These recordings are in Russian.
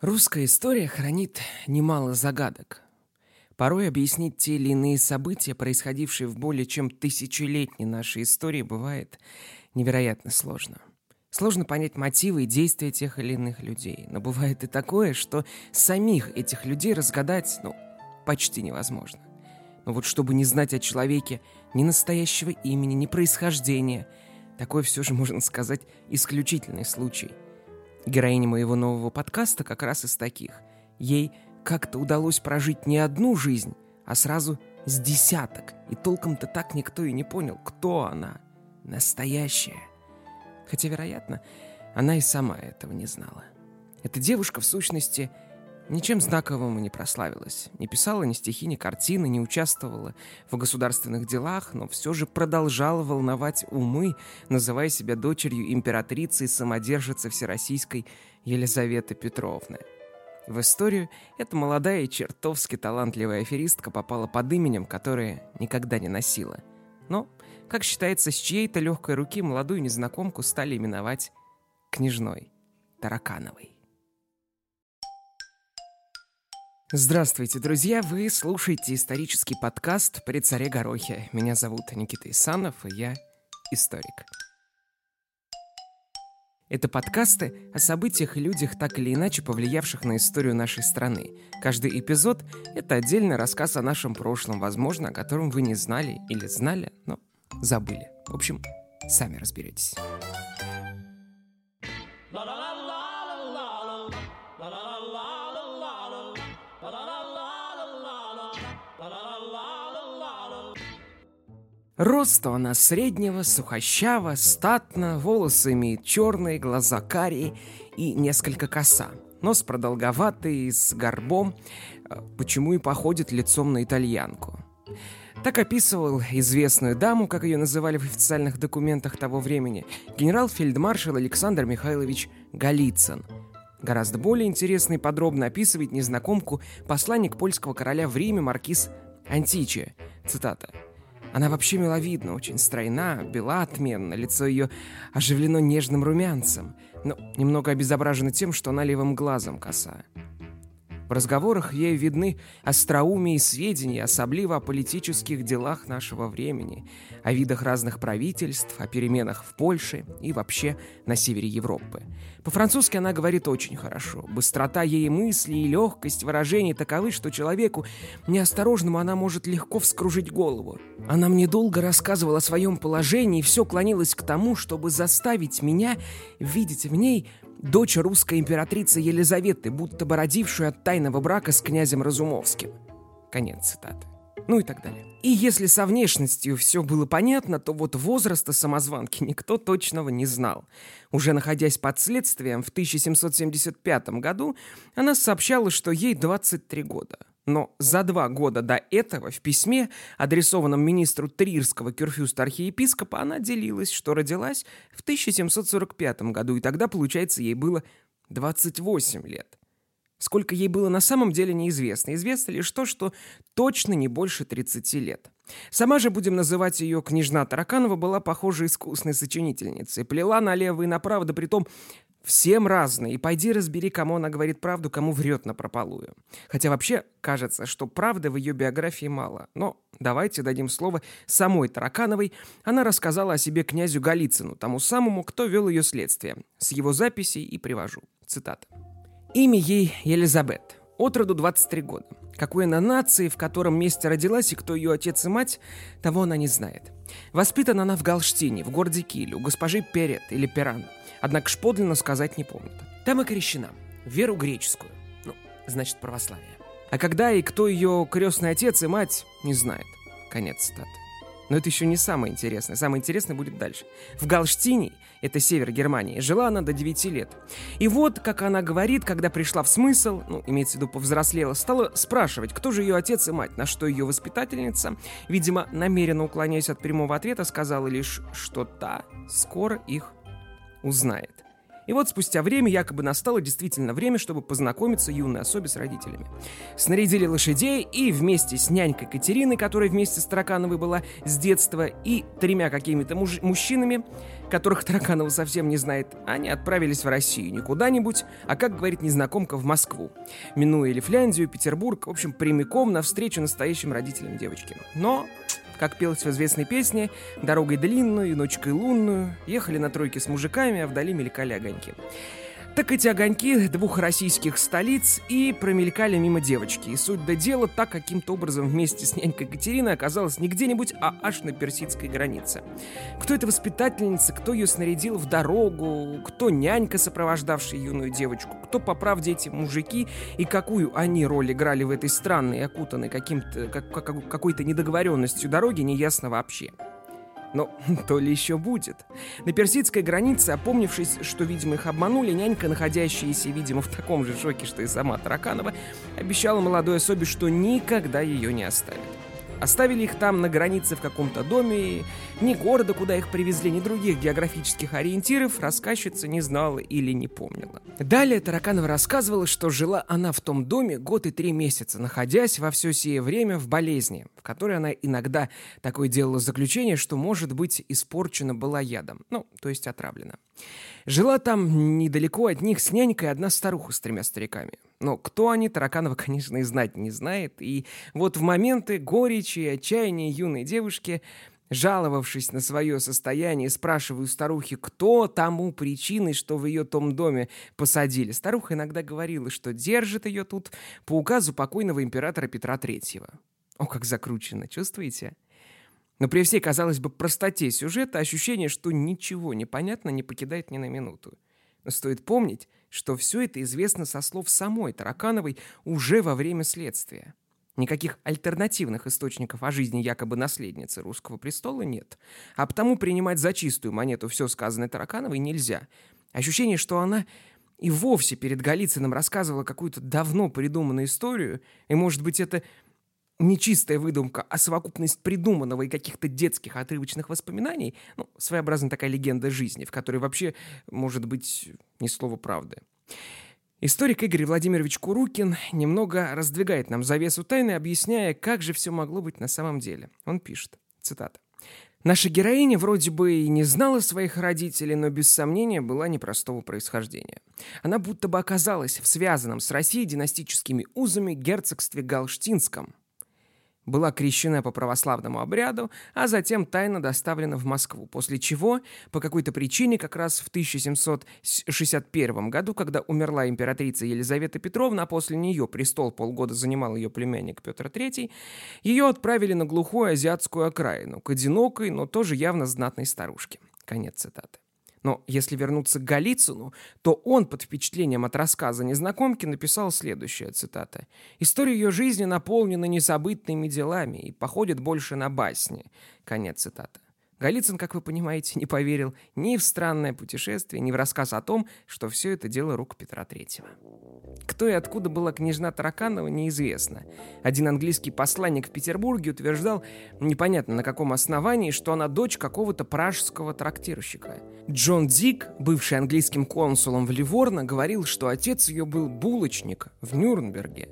Русская история хранит немало загадок. Порой объяснить те или иные события, происходившие в более чем тысячелетней нашей истории, бывает невероятно сложно. Сложно понять мотивы и действия тех или иных людей. Но бывает и такое, что самих этих людей разгадать, ну, почти невозможно. Но вот чтобы не знать о человеке ни настоящего имени, ни происхождения, такой все же, можно сказать, исключительный случай – Героиня моего нового подкаста как раз из таких. Ей как-то удалось прожить не одну жизнь, а сразу с десяток. И толком-то так никто и не понял, кто она. Настоящая. Хотя, вероятно, она и сама этого не знала. Эта девушка, в сущности, Ничем знаковым и не прославилась. Не писала ни стихи, ни картины, не участвовала в государственных делах, но все же продолжала волновать умы, называя себя дочерью императрицы и самодержицы Всероссийской Елизаветы Петровны. В историю эта молодая и чертовски талантливая аферистка попала под именем, которое никогда не носила. Но, как считается, с чьей-то легкой руки молодую незнакомку стали именовать княжной Таракановой. Здравствуйте, друзья! Вы слушаете исторический подкаст «При царе Горохе». Меня зовут Никита Исанов, и я историк. Это подкасты о событиях и людях, так или иначе повлиявших на историю нашей страны. Каждый эпизод — это отдельный рассказ о нашем прошлом, возможно, о котором вы не знали или знали, но забыли. В общем, сами разберетесь. Роста она среднего, сухощава, статно, волосы имеет черные, глаза карие и несколько коса. Нос продолговатый, с горбом, э, почему и походит лицом на итальянку. Так описывал известную даму, как ее называли в официальных документах того времени, генерал-фельдмаршал Александр Михайлович Голицын. Гораздо более интересно и подробно описывает незнакомку посланник польского короля в Риме маркиз Античи. Цитата. Она вообще миловидна, очень стройна, бела отменно, лицо ее оживлено нежным румянцем, но немного обезображено тем, что она левым глазом коса. В разговорах ей видны остроумие и сведения, особливо о политических делах нашего времени, о видах разных правительств, о переменах в Польше и вообще на севере Европы. По-французски она говорит очень хорошо. Быстрота ей мысли и легкость выражений таковы, что человеку неосторожному она может легко вскружить голову. Она мне долго рассказывала о своем положении и все клонилось к тому, чтобы заставить меня видеть в ней дочь русской императрицы Елизаветы, будто бы родившую от тайного брака с князем Разумовским. Конец цитаты. Ну и так далее. И если со внешностью все было понятно, то вот возраста самозванки никто точного не знал. Уже находясь под следствием в 1775 году, она сообщала, что ей 23 года. Но за два года до этого в письме, адресованном министру Трирского кюрфюста архиепископа, она делилась, что родилась в 1745 году, и тогда, получается, ей было 28 лет. Сколько ей было на самом деле неизвестно. Известно лишь то, что точно не больше 30 лет. Сама же, будем называть ее княжна Тараканова, была, похоже, искусной сочинительницей. Плела налево и направо, да притом Всем разные, и пойди разбери, кому она говорит правду, кому врет на прополую. Хотя вообще кажется, что правды в ее биографии мало. Но давайте дадим слово самой Таракановой. Она рассказала о себе князю Голицыну, тому самому, кто вел ее следствие. С его записей и привожу. Цитата. Имя ей Елизабет. От роду 23 года. Какой она нации, в котором месте родилась и кто ее отец и мать, того она не знает. Воспитана она в Галштине, в городе Киле, у госпожи Перет или Перан – Однако подлинно сказать не помнит. Там и крещена. Веру греческую. Ну, значит, православие. А когда и кто ее крестный отец и мать, не знает. Конец цитаты. Но это еще не самое интересное. Самое интересное будет дальше. В Галштине, это север Германии, жила она до 9 лет. И вот, как она говорит, когда пришла в смысл, ну, имеется в виду повзрослела, стала спрашивать, кто же ее отец и мать, на что ее воспитательница, видимо, намеренно уклоняясь от прямого ответа, сказала лишь, что та скоро их узнает. И вот спустя время якобы настало действительно время, чтобы познакомиться юной особе с родителями. Снарядили лошадей и вместе с нянькой Катериной, которая вместе с Таракановой была с детства, и тремя какими-то муж- мужчинами, которых Тараканова совсем не знает, они отправились в Россию не куда-нибудь, а, как говорит незнакомка, в Москву. Минуя Лифляндию, Петербург, в общем, прямиком навстречу настоящим родителям девочки. Но как пелось в известной песне, дорогой длинную, ночкой лунную, ехали на тройке с мужиками, а вдали мелькали огоньки. Так эти огоньки двух российских столиц и промелькали мимо девочки. И суть до дела, так каким-то образом вместе с нянькой Катериной оказалась не где-нибудь, а аж на персидской границе. Кто эта воспитательница, кто ее снарядил в дорогу, кто нянька, сопровождавшая юную девочку, кто, по правде, эти мужики и какую они роль играли в этой странной, окутанной каким-то, как, как, какой-то недоговоренностью дороги, неясно вообще. Но то ли еще будет. На персидской границе, опомнившись, что, видимо, их обманули, нянька, находящаяся, видимо, в таком же шоке, что и сама Тараканова, обещала молодой особе, что никогда ее не оставит. Оставили их там на границе в каком-то доме, ни города, куда их привезли, ни других географических ориентиров рассказчица не знала или не помнила. Далее Тараканова рассказывала, что жила она в том доме год и три месяца, находясь во все сие время в болезни, в которой она иногда такое делала заключение, что, может быть, испорчена была ядом, ну, то есть отравлена. Жила там недалеко от них с нянькой одна старуха с тремя стариками. Но кто они, Тараканова, конечно, и знать не знает. И вот в моменты горечи и отчаяния юной девушки, жаловавшись на свое состояние, спрашиваю старухи, кто тому причиной, что в ее том доме посадили. Старуха иногда говорила, что держит ее тут по указу покойного императора Петра Третьего. О, как закручено, чувствуете? Но при всей, казалось бы, простоте сюжета ощущение, что ничего не не покидает ни на минуту. Но стоит помнить, что все это известно со слов самой Таракановой уже во время следствия. Никаких альтернативных источников о жизни якобы наследницы русского престола нет. А потому принимать за чистую монету все сказанное Таракановой нельзя. Ощущение, что она и вовсе перед Голицыным рассказывала какую-то давно придуманную историю, и, может быть, это не чистая выдумка, а совокупность придуманного и каких-то детских отрывочных воспоминаний, ну, своеобразная такая легенда жизни, в которой вообще может быть ни слова правды. Историк Игорь Владимирович Курукин немного раздвигает нам завесу тайны, объясняя, как же все могло быть на самом деле. Он пишет, цитата. Наша героиня вроде бы и не знала своих родителей, но без сомнения была непростого происхождения. Она будто бы оказалась в связанном с Россией династическими узами герцогстве Галштинском, была крещена по православному обряду, а затем тайно доставлена в Москву, после чего, по какой-то причине, как раз в 1761 году, когда умерла императрица Елизавета Петровна, а после нее престол полгода занимал ее племянник Петр III, ее отправили на глухую азиатскую окраину, к одинокой, но тоже явно знатной старушке. Конец цитаты. Но если вернуться к Голицыну, то он под впечатлением от рассказа незнакомки написал следующая цитата. «История ее жизни наполнена незабытными делами и походит больше на басни». Конец цитаты. Голицын, как вы понимаете, не поверил ни в странное путешествие, ни в рассказ о том, что все это дело рук Петра Третьего. Кто и откуда была княжна Тараканова, неизвестно. Один английский посланник в Петербурге утверждал, непонятно на каком основании, что она дочь какого-то пражского трактирщика. Джон Дик, бывший английским консулом в Ливорно, говорил, что отец ее был булочник в Нюрнберге.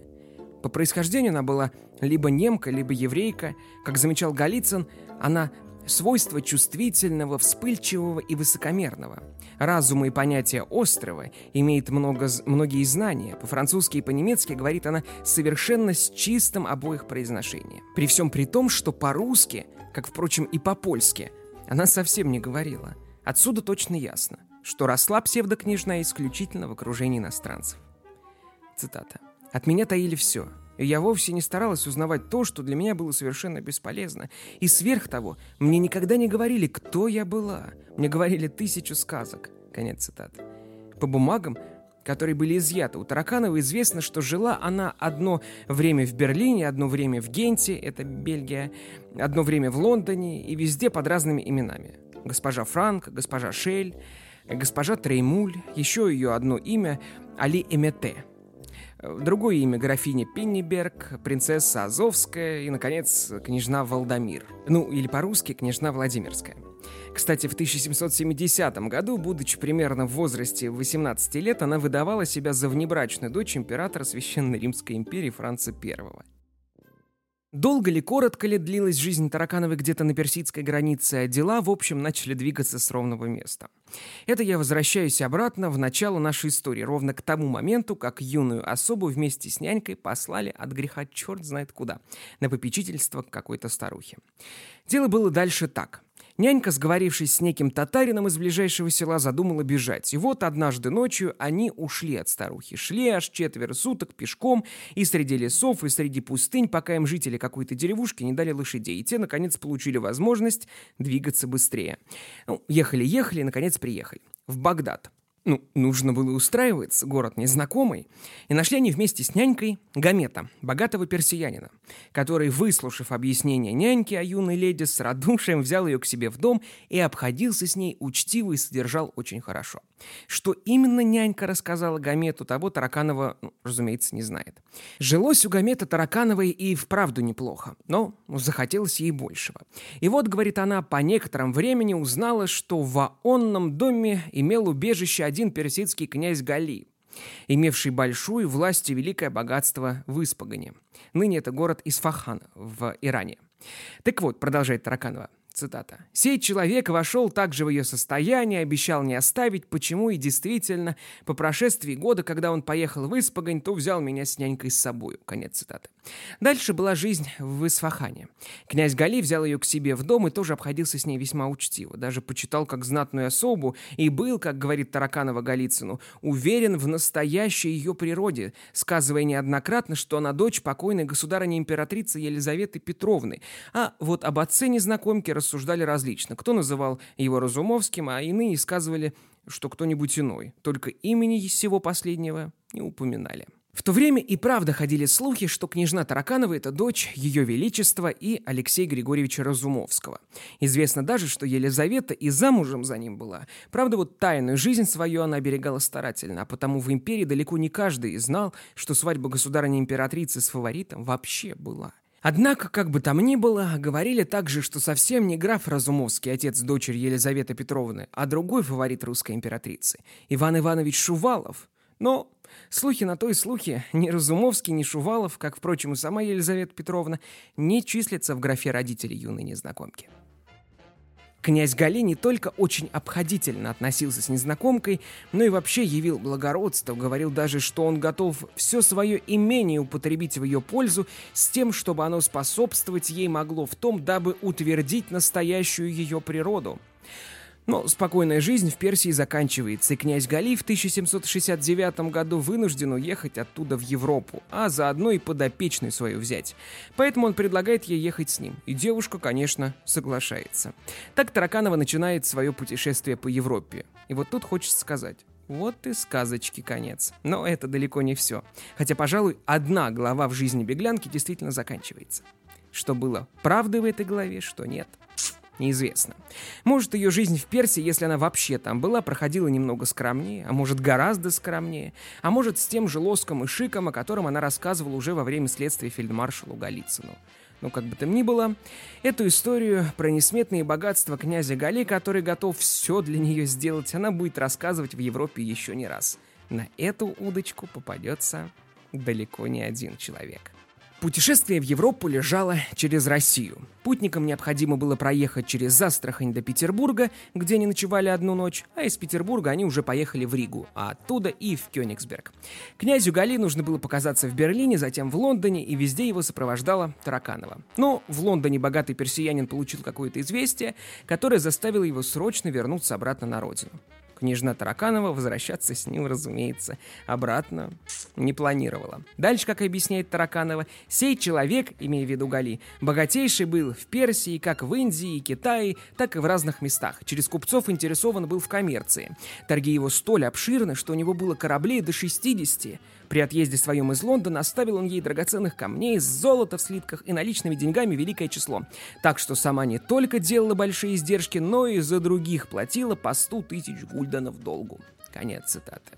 По происхождению она была либо немка, либо еврейка. Как замечал Голицын, она свойства чувствительного, вспыльчивого и высокомерного. Разума и понятия острого имеет много, многие знания. По-французски и по-немецки говорит она совершенно с чистым обоих произношения. При всем при том, что по-русски, как, впрочем, и по-польски, она совсем не говорила. Отсюда точно ясно, что росла псевдокнижная исключительно в окружении иностранцев. Цитата. «От меня таили все — и я вовсе не старалась узнавать то, что для меня было совершенно бесполезно. И сверх того, мне никогда не говорили, кто я была. Мне говорили тысячу сказок. Конец цитаты. По бумагам, которые были изъяты у Тараканова, известно, что жила она одно время в Берлине, одно время в Генте, это Бельгия, одно время в Лондоне и везде под разными именами. Госпожа Франк, госпожа Шель, госпожа Треймуль, еще ее одно имя – Али Эмете – Другое имя графиня Пенниберг, принцесса Азовская и, наконец, княжна Валдамир. Ну, или по-русски княжна Владимирская. Кстати, в 1770 году, будучи примерно в возрасте 18 лет, она выдавала себя за внебрачную дочь императора Священной Римской империи Франца I. Долго ли, коротко ли длилась жизнь Таракановой где-то на персидской границе, а дела, в общем, начали двигаться с ровного места. Это я возвращаюсь обратно в начало нашей истории, ровно к тому моменту, как юную особу вместе с нянькой послали от греха черт знает куда, на попечительство к какой-то старухе. Дело было дальше так. Нянька, сговорившись с неким татарином из ближайшего села, задумала бежать. И вот однажды ночью они ушли от старухи. Шли аж четверо суток пешком и среди лесов, и среди пустынь, пока им жители какой-то деревушки не дали лошадей. И те, наконец, получили возможность двигаться быстрее. Ну, ехали-ехали наконец, приехали. В Багдад. Ну, нужно было устраиваться, город незнакомый. И нашли они вместе с нянькой Гамета, богатого персиянина, который, выслушав объяснение няньки о юной леди, с радушием взял ее к себе в дом и обходился с ней учтиво и содержал очень хорошо. Что именно нянька рассказала Гамету, того Тараканова, ну, разумеется, не знает. Жилось у Гамета Таракановой и вправду неплохо, но захотелось ей большего. И вот, говорит она, по некотором времени узнала, что в онном доме имел убежище один персидский князь Гали, имевший большую власть и великое богатство в Испагане. Ныне это город Исфахан в Иране. Так вот, продолжает Тараканова, Цитата. «Сей человек вошел также в ее состояние, обещал не оставить, почему и действительно, по прошествии года, когда он поехал в Испогонь, то взял меня с нянькой с собою». Конец цитаты. Дальше была жизнь в Исфахане. Князь Гали взял ее к себе в дом и тоже обходился с ней весьма учтиво. Даже почитал как знатную особу и был, как говорит Тараканова Голицыну, уверен в настоящей ее природе, сказывая неоднократно, что она дочь покойной государыни-императрицы Елизаветы Петровны. А вот об отце незнакомки рассуждали различно. Кто называл его Разумовским, а иные сказывали, что кто-нибудь иной. Только имени всего последнего не упоминали. В то время и правда ходили слухи, что княжна Тараканова – это дочь Ее Величества и Алексея Григорьевича Разумовского. Известно даже, что Елизавета и замужем за ним была. Правда, вот тайную жизнь свою она оберегала старательно, а потому в империи далеко не каждый знал, что свадьба государыни-императрицы с фаворитом вообще была – Однако, как бы там ни было, говорили также, что совсем не граф Разумовский, отец дочери Елизаветы Петровны, а другой фаворит русской императрицы, Иван Иванович Шувалов. Но слухи на то и слухи, ни Разумовский, ни Шувалов, как, впрочем, и сама Елизавета Петровна, не числятся в графе родителей юной незнакомки. Князь Гали не только очень обходительно относился с незнакомкой, но и вообще явил благородство, говорил даже, что он готов все свое имение употребить в ее пользу с тем, чтобы оно способствовать ей могло в том, дабы утвердить настоящую ее природу – но спокойная жизнь в Персии заканчивается, и князь Гали в 1769 году вынужден уехать оттуда в Европу, а заодно и подопечную свою взять. Поэтому он предлагает ей ехать с ним, и девушка, конечно, соглашается. Так Тараканова начинает свое путешествие по Европе. И вот тут хочется сказать, вот и сказочки конец. Но это далеко не все. Хотя, пожалуй, одна глава в жизни беглянки действительно заканчивается. Что было правдой в этой главе, что нет – Неизвестно. Может, ее жизнь в Персии, если она вообще там была, проходила немного скромнее, а может, гораздо скромнее, а может, с тем же лоском и шиком, о котором она рассказывала уже во время следствия фельдмаршалу Голицыну. Но как бы там ни было, эту историю про несметные богатства князя Гали, который готов все для нее сделать, она будет рассказывать в Европе еще не раз. На эту удочку попадется далеко не один человек. Путешествие в Европу лежало через Россию. Путникам необходимо было проехать через Застрахань до Петербурга, где они ночевали одну ночь, а из Петербурга они уже поехали в Ригу, а оттуда и в Кёнигсберг. Князю Гали нужно было показаться в Берлине, затем в Лондоне, и везде его сопровождала Тараканова. Но в Лондоне богатый персиянин получил какое-то известие, которое заставило его срочно вернуться обратно на родину. Княжна Тараканова возвращаться с ним, разумеется, обратно не планировала. Дальше, как объясняет Тараканова, сей человек, имея в виду Гали, богатейший был в Персии, как в Индии и Китае, так и в разных местах. Через купцов интересован был в коммерции. Торги его столь обширны, что у него было кораблей до 60. При отъезде своем из Лондона оставил он ей драгоценных камней, золота в слитках и наличными деньгами великое число. Так что сама не только делала большие издержки, но и за других платила по 100 тысяч гульденов долгу. Конец цитаты.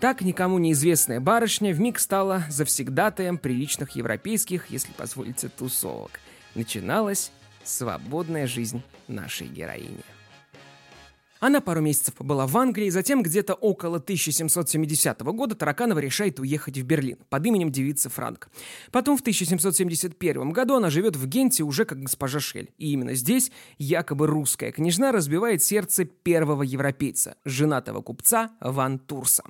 Так никому неизвестная барышня вмиг стала завсегдатаем приличных европейских, если позволите, тусовок. Начиналась свободная жизнь нашей героини. Она пару месяцев побыла в Англии, затем где-то около 1770 года Тараканова решает уехать в Берлин под именем девицы Франк. Потом в 1771 году она живет в Генте уже как госпожа Шель. И именно здесь якобы русская княжна разбивает сердце первого европейца, женатого купца Ван Турса.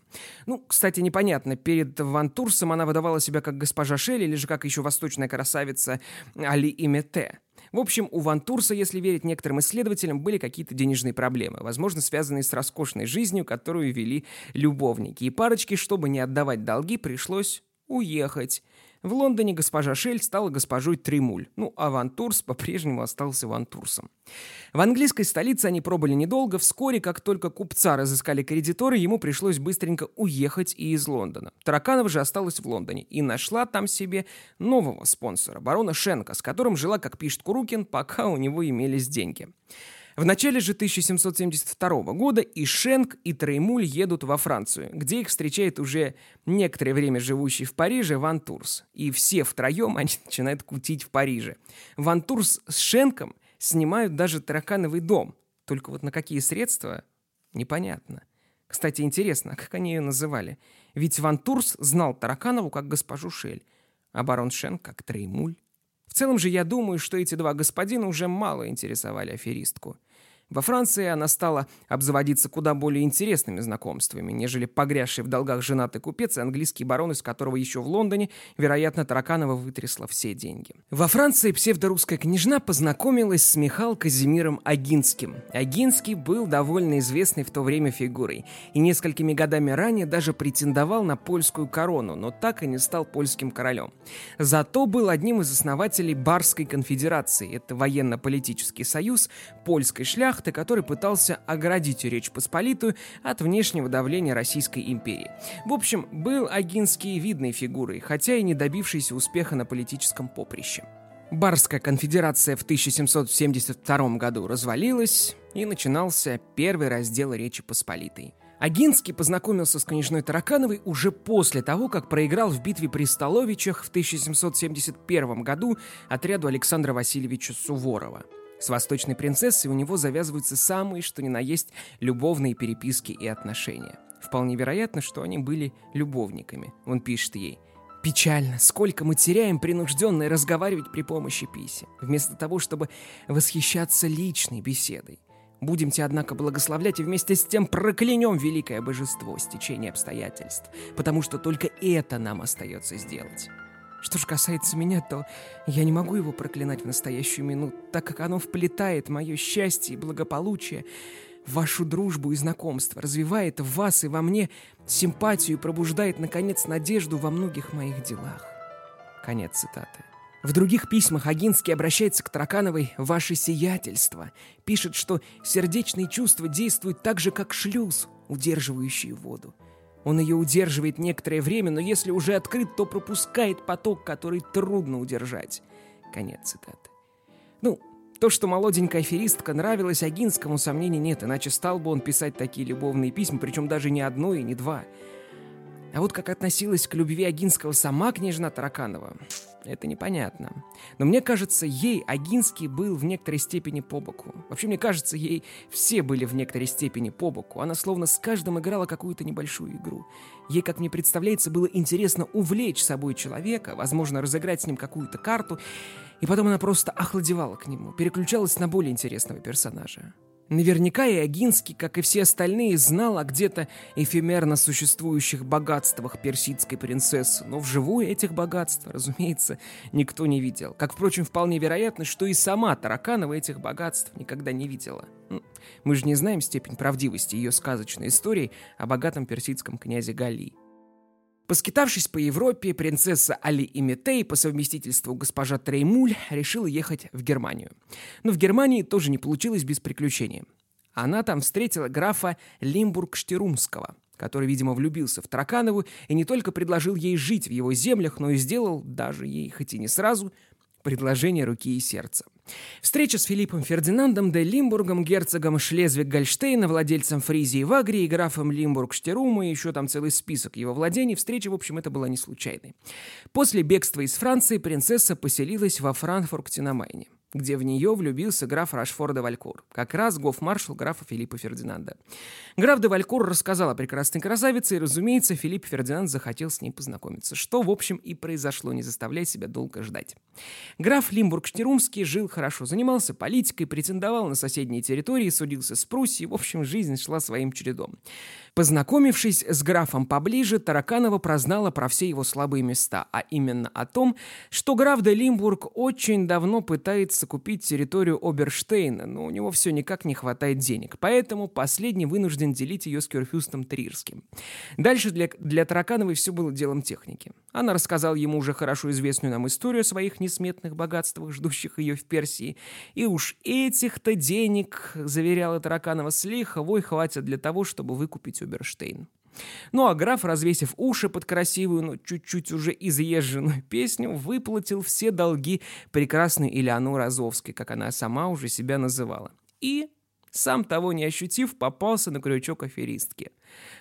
Ну, кстати, непонятно, перед Ван Турсом она выдавала себя как госпожа Шель или же как еще восточная красавица Али Имете. В общем, у Ван Турса, если верить некоторым исследователям, были какие-то денежные проблемы, возможно, связанные с роскошной жизнью, которую вели любовники. И парочке, чтобы не отдавать долги, пришлось уехать. В Лондоне госпожа Шель стала госпожой Тремуль, ну а Вантурс по-прежнему остался Вантурсом. В английской столице они пробыли недолго, вскоре, как только купца разыскали кредиторы, ему пришлось быстренько уехать и из Лондона. Тараканова же осталась в Лондоне и нашла там себе нового спонсора, барона Шенка, с которым жила, как пишет Курукин, пока у него имелись деньги. В начале же 1772 года и Шенк, и Треймуль едут во Францию, где их встречает уже некоторое время живущий в Париже Ван Турс. И все втроем они начинают кутить в Париже. Ван Турс с Шенком снимают даже таракановый дом. Только вот на какие средства – непонятно. Кстати, интересно, а как они ее называли? Ведь Ван Турс знал Тараканову как госпожу Шель, а барон Шен как Треймуль. В целом же я думаю, что эти два господина уже мало интересовали аферистку. Во Франции она стала обзаводиться куда более интересными знакомствами, нежели погрязший в долгах женатый купец и английский барон, из которого еще в Лондоне, вероятно, Тараканова вытрясла все деньги. Во Франции псевдорусская княжна познакомилась с Михаил Казимиром Агинским. Агинский был довольно известной в то время фигурой и несколькими годами ранее даже претендовал на польскую корону, но так и не стал польским королем. Зато был одним из основателей Барской конфедерации, это военно-политический союз польской шляхты, шляхты, который пытался оградить Речь Посполитую от внешнего давления Российской империи. В общем, был Агинский видной фигурой, хотя и не добившийся успеха на политическом поприще. Барская конфедерация в 1772 году развалилась, и начинался первый раздел Речи Посполитой. Агинский познакомился с княжной Таракановой уже после того, как проиграл в битве при Столовичах в 1771 году отряду Александра Васильевича Суворова. С восточной принцессой у него завязываются самые, что ни на есть, любовные переписки и отношения. Вполне вероятно, что они были любовниками. Он пишет ей. Печально, сколько мы теряем принужденно разговаривать при помощи писем, вместо того, чтобы восхищаться личной беседой. Будемте, однако, благословлять и вместе с тем проклянем великое божество стечения обстоятельств, потому что только это нам остается сделать. Что же касается меня, то я не могу его проклинать в настоящую минуту, так как оно вплетает мое счастье и благополучие в вашу дружбу и знакомство, развивает в вас и во мне симпатию и пробуждает, наконец, надежду во многих моих делах. Конец цитаты. В других письмах Агинский обращается к Таракановой «Ваше сиятельство». Пишет, что сердечные чувства действуют так же, как шлюз, удерживающий воду. Он ее удерживает некоторое время, но если уже открыт, то пропускает поток, который трудно удержать. Конец цитаты. Ну, то, что молоденькая аферистка нравилась Агинскому, сомнений нет, иначе стал бы он писать такие любовные письма, причем даже не одно и не два. А вот как относилась к любви Агинского сама княжна Тараканова, это непонятно. Но мне кажется, ей Агинский был в некоторой степени по боку. Вообще, мне кажется, ей все были в некоторой степени по боку. Она словно с каждым играла какую-то небольшую игру. Ей, как мне представляется, было интересно увлечь собой человека, возможно, разыграть с ним какую-то карту, и потом она просто охладевала к нему, переключалась на более интересного персонажа. Наверняка и Агинский, как и все остальные, знал о где-то эфемерно существующих богатствах персидской принцессы, но вживую этих богатств, разумеется, никто не видел. Как, впрочем, вполне вероятно, что и сама Тараканова этих богатств никогда не видела. Мы же не знаем степень правдивости ее сказочной истории о богатом персидском князе Гали. Поскитавшись по Европе, принцесса Али Имитей, по совместительству госпожа Треймуль, решила ехать в Германию. Но в Германии тоже не получилось без приключений. Она там встретила графа Лимбург-Штерумского, который, видимо, влюбился в Тараканову и не только предложил ей жить в его землях, но и сделал, даже ей, хоть и не сразу, предложение руки и сердца. Встреча с Филиппом Фердинандом де Лимбургом, герцогом Шлезвиг-Гольштейна, владельцем Фризии в Агрии, графом Лимбург-Штерума и еще там целый список его владений. Встреча, в общем, это была не случайной. После бегства из Франции принцесса поселилась во Франкфурте на Майне. Где в нее влюбился граф Рашфор де Валькур, как раз гофмаршал графа Филиппа Фердинанда. Граф де Валькур рассказал о прекрасной красавице, и, разумеется, Филипп Фердинанд захотел с ней познакомиться, что, в общем, и произошло, не заставляя себя долго ждать. Граф Лимбург-Штирумский жил хорошо, занимался политикой, претендовал на соседние территории, судился с Пруссией, в общем, жизнь шла своим чередом. Познакомившись с графом поближе, Тараканова прознала про все его слабые места, а именно о том, что граф де Лимбург очень давно пытается купить территорию Оберштейна, но у него все никак не хватает денег, поэтому последний вынужден делить ее с Кюрфюстом Трирским. Дальше для, для Таракановой все было делом техники. Она рассказала ему уже хорошо известную нам историю о своих несметных богатствах, ждущих ее в Персии, и уж этих-то денег, заверяла Тараканова с лиховой, хватит для того, чтобы выкупить Уберштейн. Ну а граф, развесив уши под красивую, но чуть-чуть уже изъезженную песню, выплатил все долги прекрасной Элеоноры Азовской, как она сама уже себя называла. И, сам того не ощутив, попался на крючок аферистки.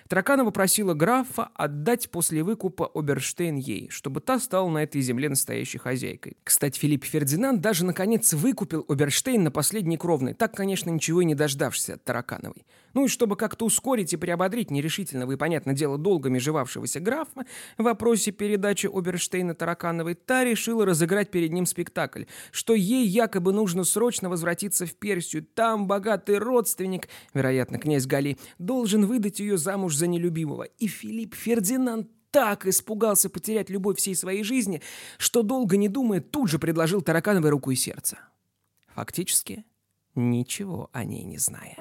Траканова просила графа отдать после выкупа Оберштейн ей, чтобы та стала на этой земле настоящей хозяйкой. Кстати, Филипп Фердинанд даже наконец выкупил Оберштейн на последней кровной, так, конечно, ничего и не дождавшись от Таракановой. Ну и чтобы как-то ускорить и приободрить нерешительного и, понятное дело, долгами живавшегося графа в вопросе передачи Оберштейна Таракановой, та решила разыграть перед ним спектакль, что ей якобы нужно срочно возвратиться в Персию. Там богатый родственник, вероятно, князь Гали, должен выдать ее замуж за нелюбимого. И Филипп Фердинанд так испугался потерять любовь всей своей жизни, что, долго не думая, тут же предложил Таракановой руку и сердце. Фактически, ничего о ней не зная.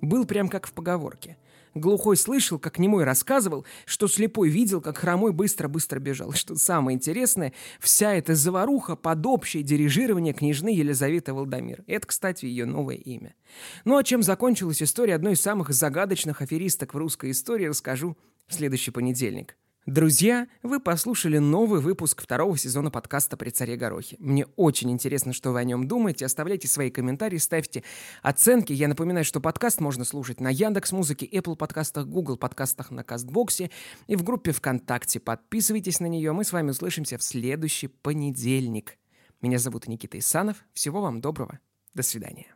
Был прям как в поговорке. Глухой слышал, как немой рассказывал, что слепой видел, как хромой быстро-быстро бежал. Что самое интересное, вся эта заваруха под общее дирижирование княжны Елизаветы Валдамир. Это, кстати, ее новое имя. Ну а чем закончилась история одной из самых загадочных аферисток в русской истории, расскажу в следующий понедельник. Друзья, вы послушали новый выпуск второго сезона подкаста «При царе Горохе». Мне очень интересно, что вы о нем думаете. Оставляйте свои комментарии, ставьте оценки. Я напоминаю, что подкаст можно слушать на Яндекс Музыке, Apple подкастах, Google подкастах, на Кастбоксе и в группе ВКонтакте. Подписывайтесь на нее. Мы с вами услышимся в следующий понедельник. Меня зовут Никита Исанов. Всего вам доброго. До свидания.